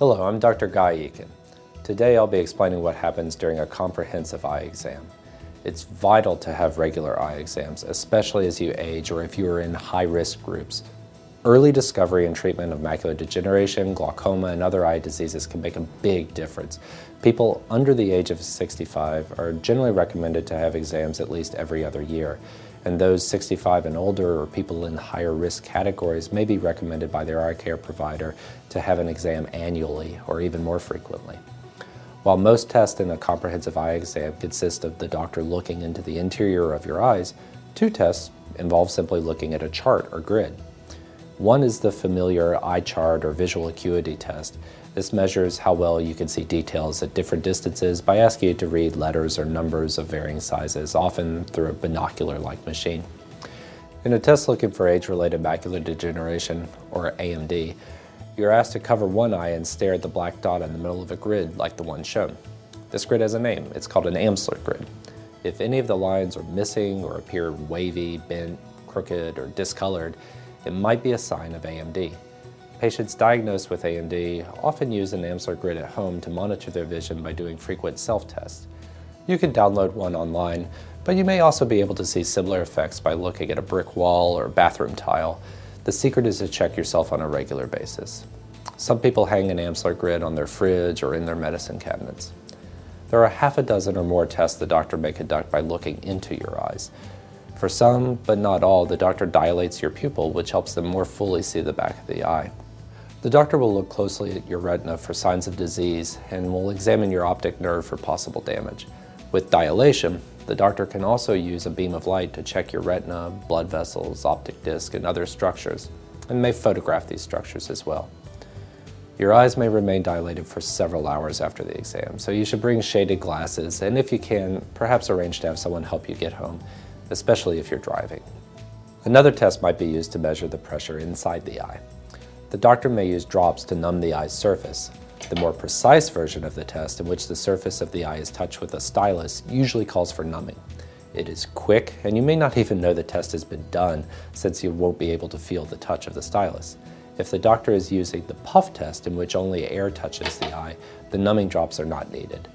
Hello, I'm Dr. Guy Eakin. Today I'll be explaining what happens during a comprehensive eye exam. It's vital to have regular eye exams, especially as you age or if you are in high-risk groups. Early discovery and treatment of macular degeneration, glaucoma, and other eye diseases can make a big difference. People under the age of 65 are generally recommended to have exams at least every other year, and those 65 and older or people in higher risk categories may be recommended by their eye care provider to have an exam annually or even more frequently. While most tests in a comprehensive eye exam consist of the doctor looking into the interior of your eyes, two tests involve simply looking at a chart or grid. One is the familiar eye chart or visual acuity test. This measures how well you can see details at different distances by asking you to read letters or numbers of varying sizes, often through a binocular-like machine. In a test looking for age-related macular degeneration, or AMD, you're asked to cover one eye and stare at the black dot in the middle of a grid like the one shown. This grid has a name. It's called an Amsler grid. If any of the lines are missing or appear wavy, bent, crooked, or discolored, it might be a sign of AMD. Patients diagnosed with AMD often use an Amsler grid at home to monitor their vision by doing frequent self-tests. You can download one online, but you may also be able to see similar effects by looking at a brick wall or bathroom tile. The secret is to check yourself on a regular basis. Some people hang an Amsler grid on their fridge or in their medicine cabinets. There are half a dozen or more tests the doctor may conduct by looking into your eyes. For some, but not all, the doctor dilates your pupil, which helps them more fully see the back of the eye. The doctor will look closely at your retina for signs of disease and will examine your optic nerve for possible damage. With dilation, the doctor can also use a beam of light to check your retina, blood vessels, optic disc, and other structures, and may photograph these structures as well. Your eyes may remain dilated for several hours after the exam, so you should bring shaded glasses and if you can, perhaps arrange to have someone help you get home especially if you're driving. Another test might be used to measure the pressure inside the eye. The doctor may use drops to numb the eye's surface. The more precise version of the test, in which the surface of the eye is touched with a stylus, usually calls for numbing. It is quick, and you may not even know the test has been done since you won't be able to feel the touch of the stylus. If the doctor is using the puff test, in which only air touches the eye, the numbing drops are not needed.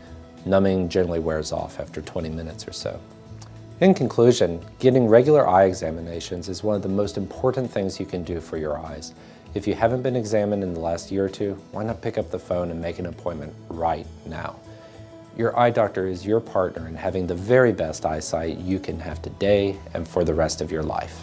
Numbing generally wears off after 20 minutes or so. In conclusion, getting regular eye examinations is one of the most important things you can do for your eyes. If you haven't been examined in the last year or two, why not pick up the phone and make an appointment right now? Your eye doctor is your partner in having the very best eyesight you can have today and for the rest of your life.